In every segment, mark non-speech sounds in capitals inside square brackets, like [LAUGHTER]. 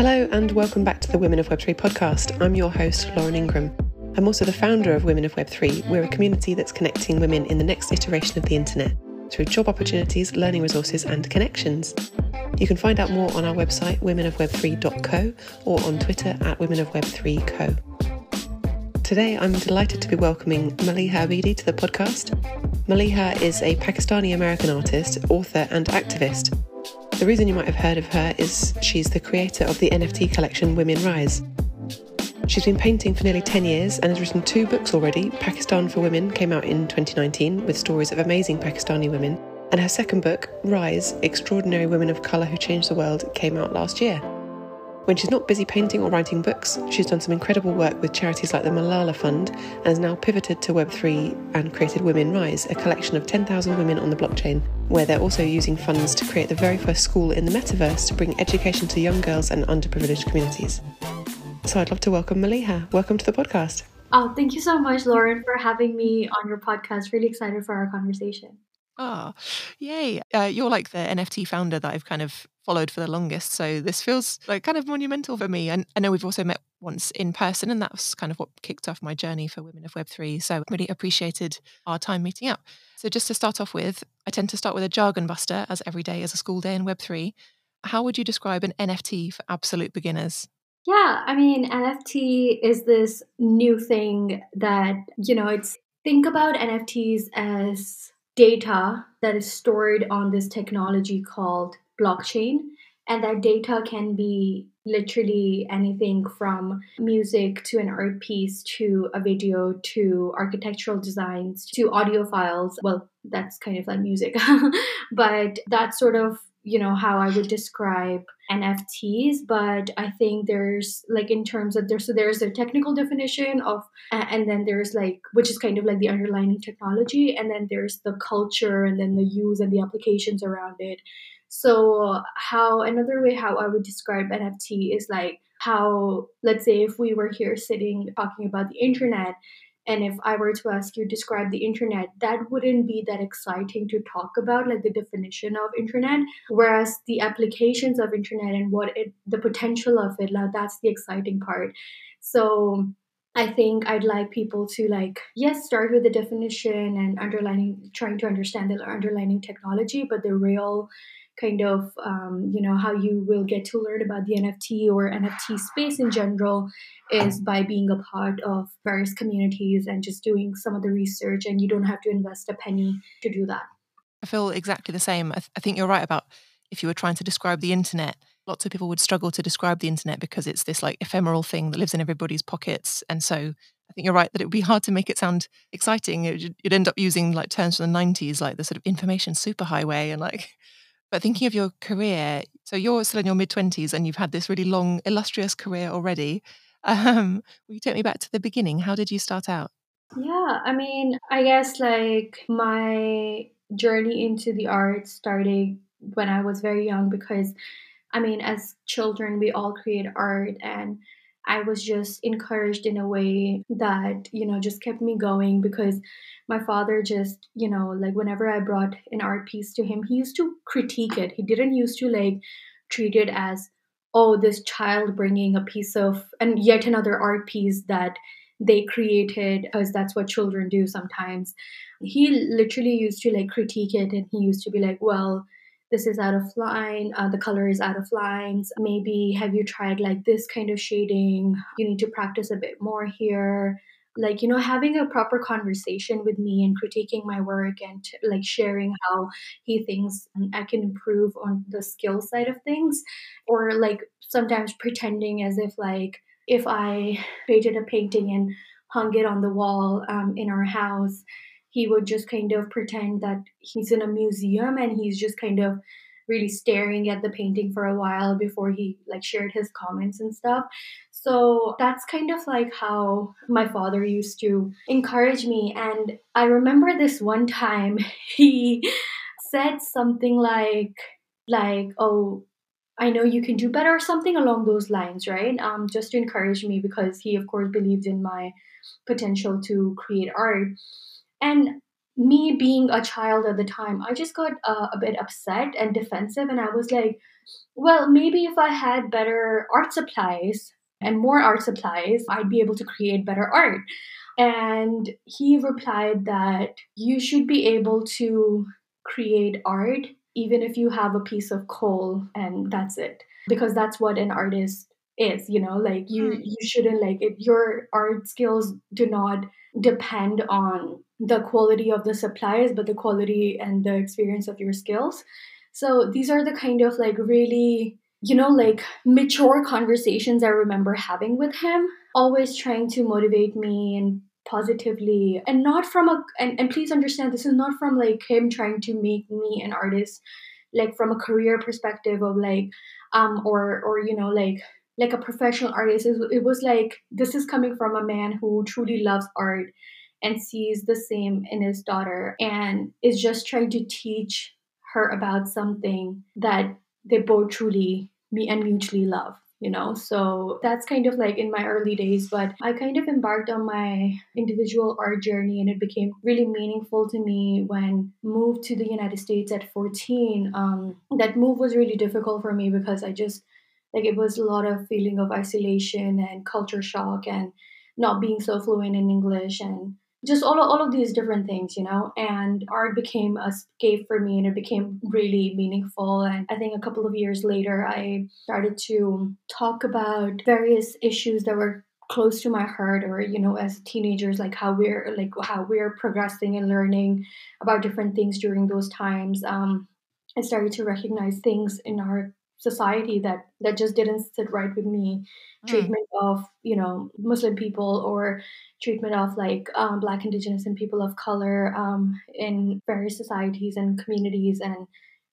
Hello, and welcome back to the Women of Web3 podcast. I'm your host, Lauren Ingram. I'm also the founder of Women of Web3. We're a community that's connecting women in the next iteration of the internet through job opportunities, learning resources, and connections. You can find out more on our website, womenofweb3.co, or on Twitter at womenofweb3co. Today, I'm delighted to be welcoming Maliha Abidi to the podcast. Maliha is a Pakistani American artist, author, and activist. The reason you might have heard of her is she's the creator of the NFT collection Women Rise. She's been painting for nearly 10 years and has written two books already. Pakistan for Women came out in 2019 with stories of amazing Pakistani women, and her second book, Rise Extraordinary Women of Colour Who Changed the World, came out last year. When she's not busy painting or writing books, she's done some incredible work with charities like the Malala Fund and has now pivoted to Web3 and created Women Rise, a collection of 10,000 women on the blockchain, where they're also using funds to create the very first school in the metaverse to bring education to young girls and underprivileged communities. So I'd love to welcome Maliha. Welcome to the podcast. Oh, thank you so much, Lauren, for having me on your podcast. Really excited for our conversation. Oh, yay. Uh, you're like the NFT founder that I've kind of followed for the longest. So this feels like kind of monumental for me. And I know we've also met once in person, and that was kind of what kicked off my journey for Women of Web3. So really appreciated our time meeting up. So just to start off with, I tend to start with a jargon buster, as every day is a school day in Web3. How would you describe an NFT for absolute beginners? Yeah, I mean, NFT is this new thing that, you know, it's think about NFTs as data that is stored on this technology called blockchain. And that data can be literally anything from music to an art piece to a video to architectural designs to audio files. Well, that's kind of like music, [LAUGHS] but that's sort of you know how i would describe nfts but i think there's like in terms of there's so there's a technical definition of and then there's like which is kind of like the underlying technology. And then there's the culture and then the use and the applications around it so how another way how i would describe nft is like how let's say if we were here sitting talking about the internet and if i were to ask you describe the internet that wouldn't be that exciting to talk about like the definition of internet. Whereas the applications of internet and what it the potential of it like that's the exciting part. So I think I'd like people to like yes start with the definition and underlining trying to understand the underlying technology but the real kind of um, you know how you will get to learn about the nft or nft space in general is by being a part of various communities and just doing some of the research and you don't have to invest a penny to do that. I feel exactly the same. I, th- I think you're right about if you were trying to describe the internet lots of people would struggle to describe the internet because it's this like ephemeral thing that lives in everybody's pockets and so I think you're right that it would be [LAUGHS] hard to make it sound exciting. You'd end up using like terms from the 90s, like the sort of information superhighway and like [LAUGHS] but thinking of your career, so you're still in your mid 20s and you've had this really long, illustrious career already. Um, will you take me back to the beginning? How did you start out? Yeah, I mean, I guess like my journey into the arts started when I was very young because I mean, as children, we all create art and I was just encouraged in a way that, you know, just kept me going because my father just, you know, like whenever I brought an art piece to him, he used to critique it. He didn't used to like treat it as, oh, this child bringing a piece of, and yet another art piece that they created because that's what children do sometimes. He literally used to like critique it and he used to be like, well, this is out of line, uh, the color is out of lines. Maybe have you tried like this kind of shading? You need to practice a bit more here. Like, you know, having a proper conversation with me and critiquing my work and like sharing how he thinks I can improve on the skill side of things. Or like sometimes pretending as if, like, if I created a painting and hung it on the wall um, in our house, he would just kind of pretend that he's in a museum and he's just kind of really staring at the painting for a while before he like shared his comments and stuff so that's kind of like how my father used to encourage me and i remember this one time [LAUGHS] he said something like like oh I know you can do better or something along those lines, right? Um, just to encourage me because he, of course, believed in my potential to create art. And me being a child at the time, I just got uh, a bit upset and defensive. And I was like, well, maybe if I had better art supplies and more art supplies, I'd be able to create better art. And he replied that you should be able to create art even if you have a piece of coal and that's it because that's what an artist is you know like you mm. you shouldn't like it your art skills do not depend on the quality of the supplies but the quality and the experience of your skills. So these are the kind of like really you know like mature conversations i remember having with him always trying to motivate me and positively and not from a and, and please understand this is not from like him trying to make me an artist like from a career perspective of like um or or you know like like a professional artist. It was like this is coming from a man who truly loves art and sees the same in his daughter and is just trying to teach her about something that they both truly me and mutually love you know? So that's kind of like in my early days but i kind of embarked on my individual art journey and it became really meaningful to me when moved to the united states at 14 um, that move was really difficult for me because i just like it was a lot of feeling of isolation and culture shock and not being so fluent in english and just all of, all of these different things, you know. And art became a escape for me, and it became really meaningful. And I think a couple of years later, I started to talk about various issues that were close to my heart or you know as teenagers like how we're like how we're progressing and learning about different things during those times um, i started to recognize things in our society that that just didn't sit right with me. Mm. treatment of you know muslim people or treatment of like um, black indigenous and people of color um, in various societies and communities and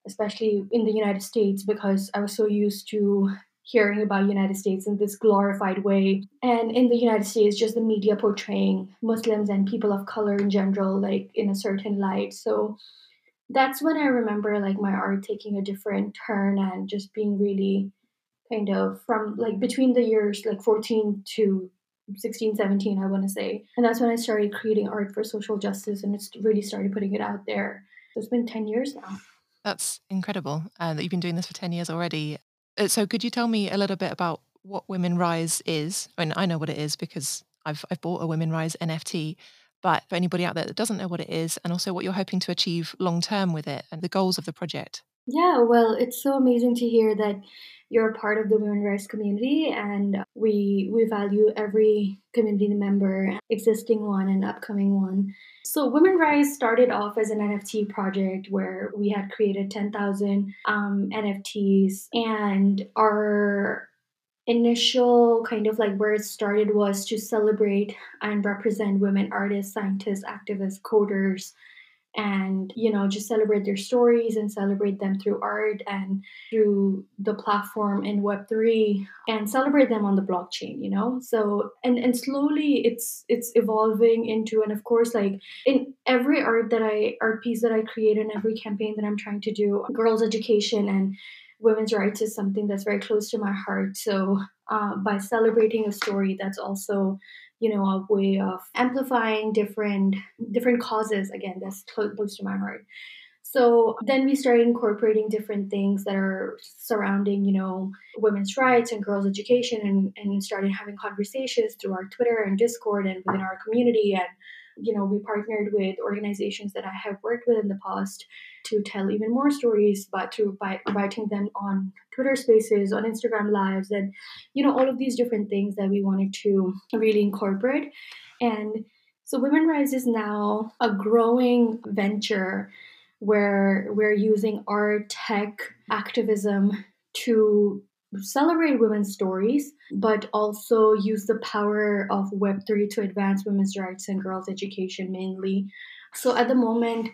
especially in the united states because i was so used to hearing about united states in this glorified way. And in the united states just the media portraying muslims and people of color in general like in a certain light. So that's when I remember like my art taking a different turn and just being really kind of from like between the years like 14 to 16 17 i want to say. And that's when i started creating art for social justice and it's really started putting it out there. So it's been 10 years now. That's incredible uh, that you've been doing this for 10 years already. Uh, so could you tell me a little bit about what women rise is? I mean i know what it is because i've, I've bought a women rise nft but for anybody out there that doesn't know what it is and also what you're hoping to achieve long term with it and the goals of the project. Yeah, well, it's so amazing to hear that you're a part of the Women Rise community and we we value every community member, existing one and upcoming one. So Women Rise started off as an NFT project where we had created 10,000 um, NFTs and our initial kind of like where it started was to celebrate and represent women artists, scientists, activists, coders, and you know just celebrate their stories and celebrate them through art and through the platform in web3 and celebrate them on the blockchain you know? So and and slowly it's it's evolving into and of course like in every art that i art piece that i create and every campaign that i'm trying to do girls education and women's rights is something that's very close to my heart. So uh, by celebrating a story, that's also you know a way of amplifying different different causes. Again, that's close to my heart. So then we started incorporating different things that are surrounding, you know, women's rights and girls' education and, and started having conversations through our Twitter and Discord and within our community. And, you know, we partnered with organizations that I have worked with in the past to tell even more stories, but through by inviting them on Twitter Spaces, on Instagram Lives, and you know all of these different things that we wanted to really incorporate. And so, Women Rise is now a growing venture where we're using our tech, activism to celebrate women's stories, but also use the power of Web3 to advance women's rights and girls' education mainly. So at the moment,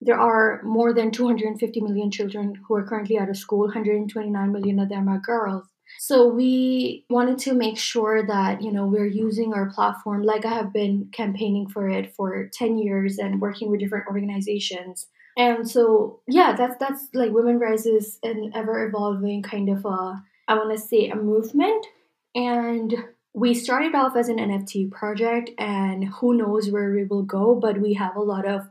there are more than 250 million children who are currently out of school, 129 million of them are girls. So we wanted to make sure that, you know, we're using our platform like I have been campaigning for it for 10 years and working with different organizations. And so yeah, that's that's like Women Rises an ever evolving kind of a I want to say a movement and we started off as an NFT project and who knows where we will go, but we have a lot of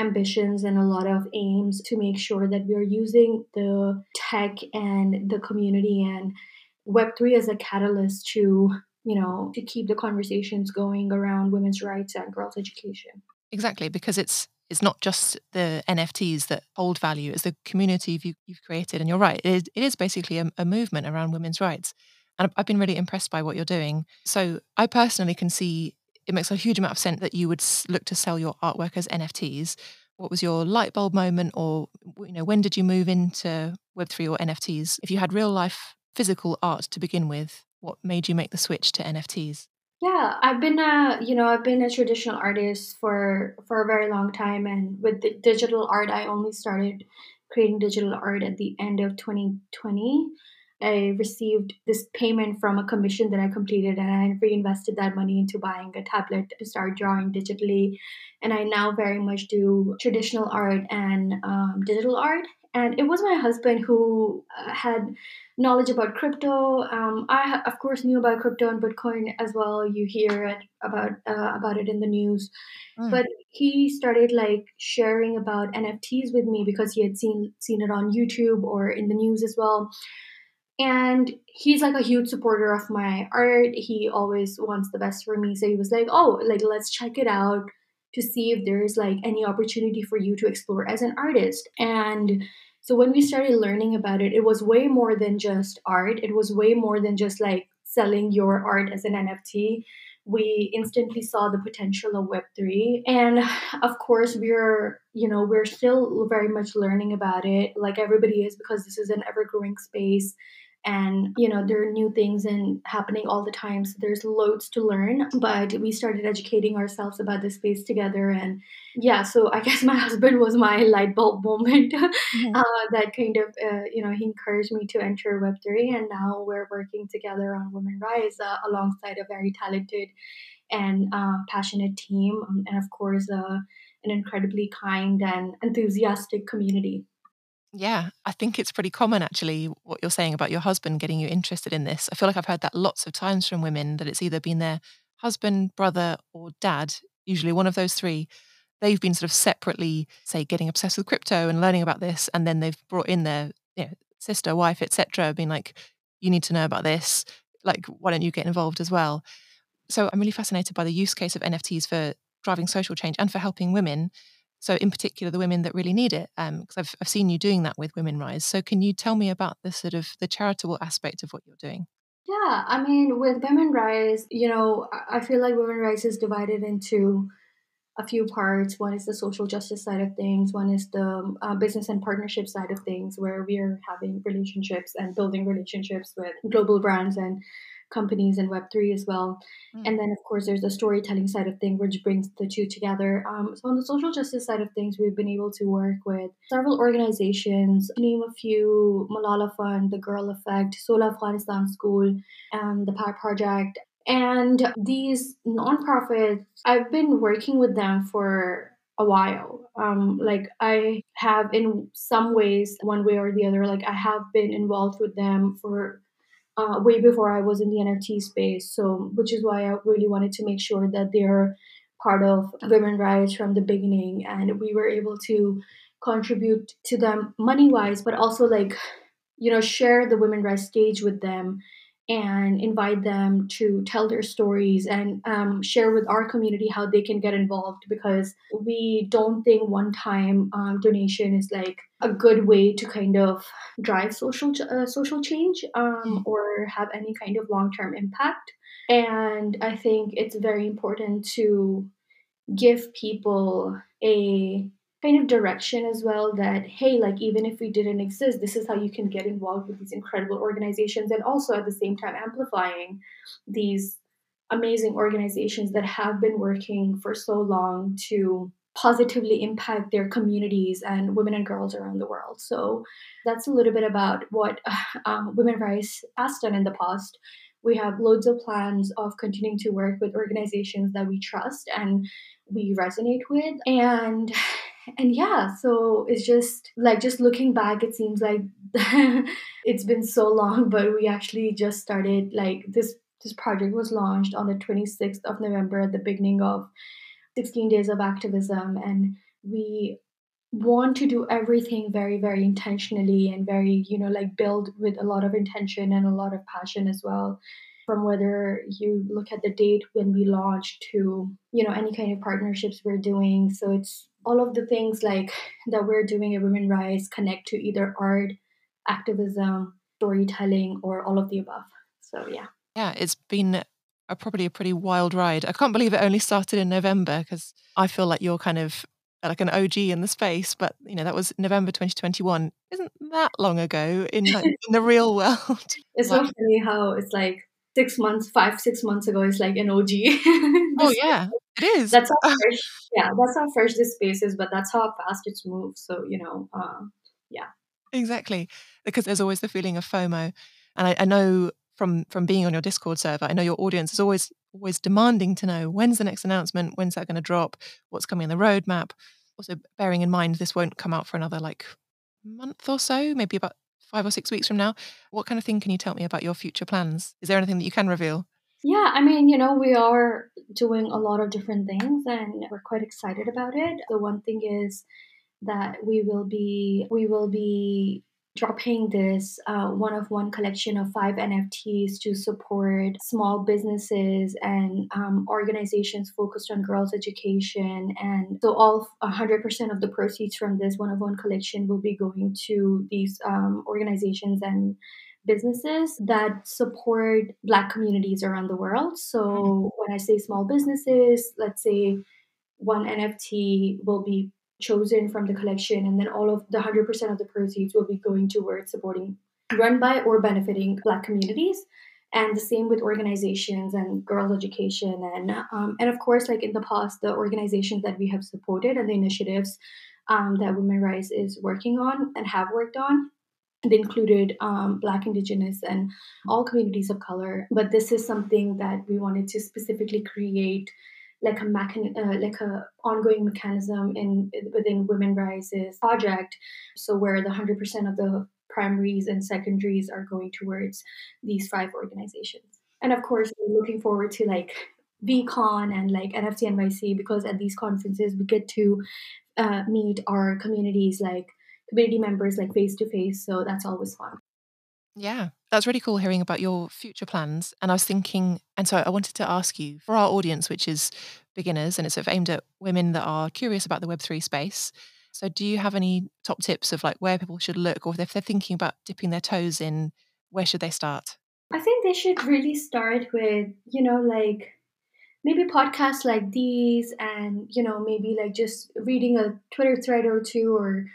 ambitions and a lot of aims to make sure that we are using the tech and the community and Web3 as a catalyst to, you know, to keep the conversations going around women's rights and girls' education. Exactly, because it's it's not just the NFTs that hold value, it's the community you, have created. And you're right, it is, it is basically a, a movement around women's rights. And I've been really impressed by what you're doing. So I personally can see it makes a huge amount of sense that you would look to sell your artwork as NFTs. What was your light bulb moment, or you know, when did you move into Web three or NFTs? If you had real life physical art to begin with, what made you make the switch to NFTs? Yeah, I've been a you know I've been a traditional artist for for a very long time, and with the digital art, I only started creating digital art at the end of 2020. I received this payment from a commission that I completed, and I reinvested that money into buying a tablet to start drawing digitally. And I now very much do traditional art and um, digital art. And it was my husband who uh, had knowledge about crypto. Um, I, of course, knew about crypto and Bitcoin as well. You hear it about uh, about it in the news, mm. but he started like sharing about NFTs with me because he had seen seen it on YouTube or in the news as well and he's like a huge supporter of my art he always wants the best for me so he was like oh like let's check it out to see if there's like any opportunity for you to explore as an artist. And so when we started learning about it it was way more than just art. It was way more than just like selling your art as an nft we instantly saw the potential of web3 and of course we're you know we're still very much learning about it like everybody is because this is an ever growing space and you know there are new things and happening all the time so there's loads to learn but we started educating ourselves about this space together and yeah so i [LAUGHS] guess my husband was my light bulb moment [LAUGHS] mm-hmm. uh, that kind of uh, you know he encouraged me to enter web3 and now we're working together on women rise uh, alongside a very talented and uh, passionate team um, and of course uh, an incredibly kind and enthusiastic community yeah, I think it's pretty common actually what you're saying about your husband getting you interested in this. I feel like I've heard that lots of times from women that it's either been their husband, brother, or dad, usually one of those three. They've been sort of separately, say, getting obsessed with crypto and learning about this, and then they've brought in their you know, sister, wife, etc., being like, "You need to know about this. Like, why don't you get involved as well?" So I'm really fascinated by the use case of NFTs for driving social change and for helping women so in particular the women that really need it because um, I've, I've seen you doing that with women rise. So can you tell me about the sort of the charitable aspect of what you're doing? Yeah i mean with women rise you know i feel like women rise is divided into a few parts. One is the social justice side of things one is the uh, business and partnership side of things where we are having relationships and building relationships with global brands and companies in Web3 as well. Mm. And then, of course, there's the storytelling side of things, which brings the two together. Um, so, on the social justice side of things, we've been able to work with several organizations, name a few Malala Fund, the Girl Effect, Sola Afghanistan School, and the Pad Project. And these nonprofits, I've been working with them for a while. Um, like I have in some ways, one way or the other, like I have been involved with them for uh, way before I was in the NFT space. So, which is why I really wanted to make sure that they're part of Women Rise from the beginning, and we were able to contribute to them money wise, but also like, you know, share the Women Rise stage with them and invite them to tell their stories and um, share with our community how they can get involved because we don't think one time um, donation is like a good way to kind of drive social uh, social change um, mm. or have any kind of long term impact and i think it's very important to give people a kind of direction as well that hey like even if we didn't exist this is how you can get involved with these incredible organizations and also at the same time amplifying these amazing organizations that have been working for so long to positively impact their communities and women and girls around the world. So that's a little bit about what [LAUGHS] um, women rise has done in the past. We have loads of plans of continuing to work with organizations that we trust and we resonate with and and yeah so it's just like just looking back it seems like [LAUGHS] it's been so long but we actually just started like this this project was launched on the 26th of november at the beginning of 16 days of activism. And we want to do everything very very intentionally and very you know like build with a lot of intention and a lot of passion as well. From whether you look at the date when we launched to you know any kind of partnerships we're doing. So it's all of the things like that we're doing at women rise connect to either art activism storytelling or all of the above so yeah yeah it's been a, probably a pretty wild ride i can't believe it only started in november because i feel like you're kind of like an OG in the space, but you know that was November 2021. Isn't that long ago in, like, in the real [LAUGHS] world? It's so funny how it's like six months, five six months ago. It's like an OG. [LAUGHS] oh yeah, it is. That's how [LAUGHS] fresh. yeah, that's how fresh this space is, but that's how fast it's moved. So you know, uh, yeah, exactly. Because there's always the feeling of FOMO, and I, I know from from being on your Discord server, I know your audience is always always demanding to know when's the next announcement, when's that going to drop, what's coming on the roadmap. Also, bearing in mind this won't come out for another like month or so, maybe about five or six weeks from now. What kind of thing can you tell me about your future plans? Is there anything that you can reveal? Yeah, I mean, you know, we are doing a lot of different things and we're quite excited about it. The one thing is that we will be we will be dropping this uh, one of one collection of five NFTs to support small businesses and um, organizations focused on girls' education. And so, all 100% of the proceeds from this one of one collection will be going to these um, organizations and businesses that support Black communities around the world. So, mm-hmm. when I say small businesses, let's say one NFT will be chosen from the collection, and then all of the 100% of the proceeds will be going towards supporting run by or benefiting Black communities. And the same with organizations and girls' education, and um, and of course, like in the past, the organizations that we have supported and the initiatives um, that Women Rise is working on and have worked on. They included um, Black, Indigenous, and all communities of color. But this is something that we wanted to specifically create like a mechan- uh, like a ongoing mechanism in within Women Rises project. So where the hundred percent of the primaries and secondaries are going towards these five organizations. And of course, we're looking forward to like VeeCon and like NFT NYC because at these conferences we get to uh, meet our communities like community members like face to face. So that's always fun. Yeah, that's really cool hearing about your future plans. And I was thinking, and so I wanted to ask you for our audience, which is beginners and it's sort of aimed at women that are curious about the Web3 space. So, do you have any top tips of like where people should look, or if they're thinking about dipping their toes in, where should they start? I think they should really start with, you know, like maybe podcasts like these and, you know, maybe like just reading a Twitter thread or two or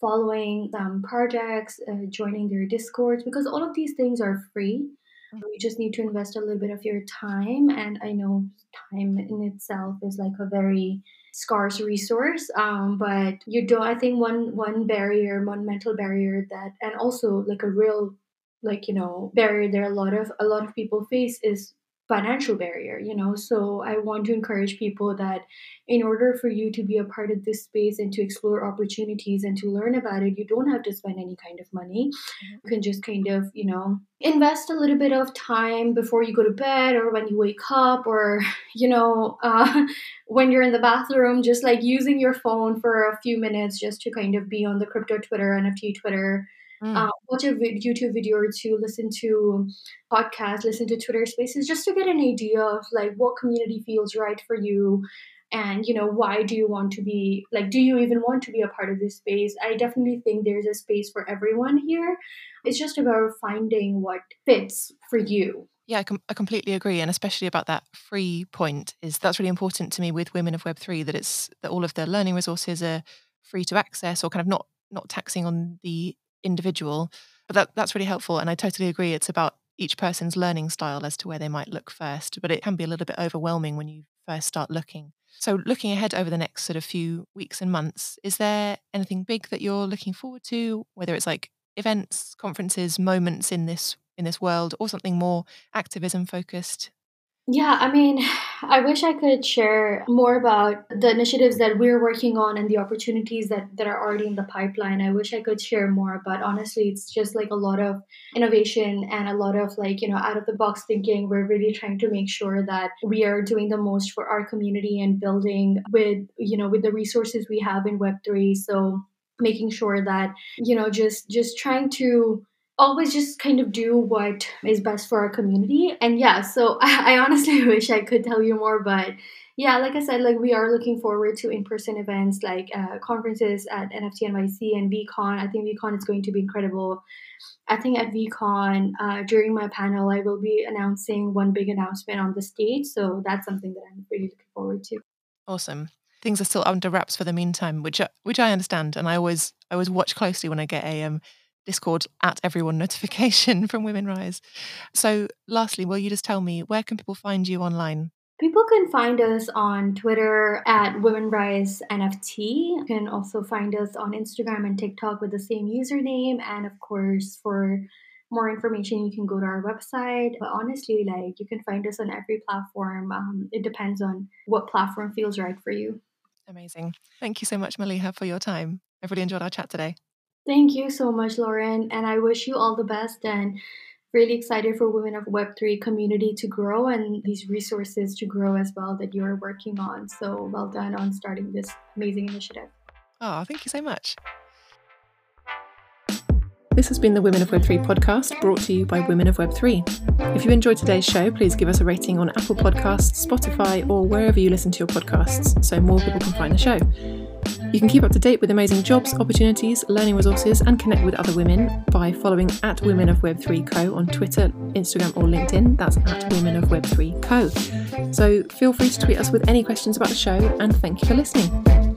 following some projects, uh, joining their discords, because all of these things are free. Mm-hmm. You just need to invest a little bit of your time. And I know time in itself is like a very scarce resource. Um, but you don't, I think one, one barrier, one mental barrier that, and also like a real, like, you know, barrier there a lot of, a lot of people face is financial barrier you know so i want to encourage people that in order for you to be a part of this space and to explore opportunities and to learn about it you don't have to spend any kind of money mm-hmm. you can just kind of you know invest a little bit of time before you go to bed or when you wake up or [LAUGHS] you know uh, [LAUGHS] when you're in the bathroom just like using your phone for a few minutes just to kind of be on the crypto twitter nft twitter Mm. Uh, watch a YouTube video or two, listen to podcasts, listen to Twitter Spaces, just to get an idea of like what community feels right for you, and you know why do you want to be like do you even want to be a part of this space? I definitely think there's a space for everyone here. It's just about finding what fits for you. Yeah I, com- I completely agree and especially about that free point is that's really important to me with women of web3 that it's that all of the learning resources are free to access or kind of not not taxing on the individual. But that, that's really helpful. And I totally agree. It's about each person's learning style as to where they might look first. But it can be a little bit overwhelming when you first start looking. So, looking ahead over the next sort of few weeks and months, is there anything big that you're looking forward to? Whether it's like events, conferences, moments in this in this world, or something more activism focused? Yeah, I mean, [SIGHS] I wish I could share more about the initiatives that we're working on and the opportunities that, that are already in the pipeline. I wish I could share more, but honestly, it's just like a lot of innovation and a lot of like, you know, out of the box thinking. We're really trying to make sure that we are doing the most for our community and building with, you know, with the resources we have in Web3. So making sure that, you know, just just trying to always just kind of do what is best for our community. And yeah, so I, [LAUGHS] I honestly [LAUGHS] wish I could tell you more, but yeah, like I said, like we are looking forward to in-person events like uh, conferences at NFT NYC and VeeCon. I think VeeCon is going to be incredible. I think at VeeCon uh, during my panel, I will be announcing one big announcement on the stage. So that's something that I'm really looking forward to. Awesome. Things are still under wraps for the meantime, which which I understand, and I always I always watch closely when I get a um, Discord at everyone notification [LAUGHS] from Women Rise. So, lastly, will you just tell me where can people find you online? People can find us on Twitter at Women Rise NFT. You can also find us on Instagram and TikTok with the same username. And of course, for more information, you can go to our website. But honestly, like you can find us on every platform. Um, it depends on what platform feels right for you. Amazing. Thank you so much, Maliha, for your time. I've really enjoyed our chat today. Thank you so much, Lauren. And I wish you all the best and really excited for Women of Web3 community to grow and these resources to grow as well that you're working on. So well done on starting this amazing initiative. Oh, thank you so much. This has been the Women of Web3 podcast brought to you by Women of Web3. If you enjoyed today's show, please give us a rating on Apple Podcasts, Spotify, or wherever you listen to your podcasts so more people can find the show. You can keep up to date with amazing jobs, opportunities, learning resources, and connect with other women by following at Women of Web3 Co on Twitter, Instagram, or LinkedIn. That's at Women of Web3 Co. So feel free to tweet us with any questions about the show, and thank you for listening.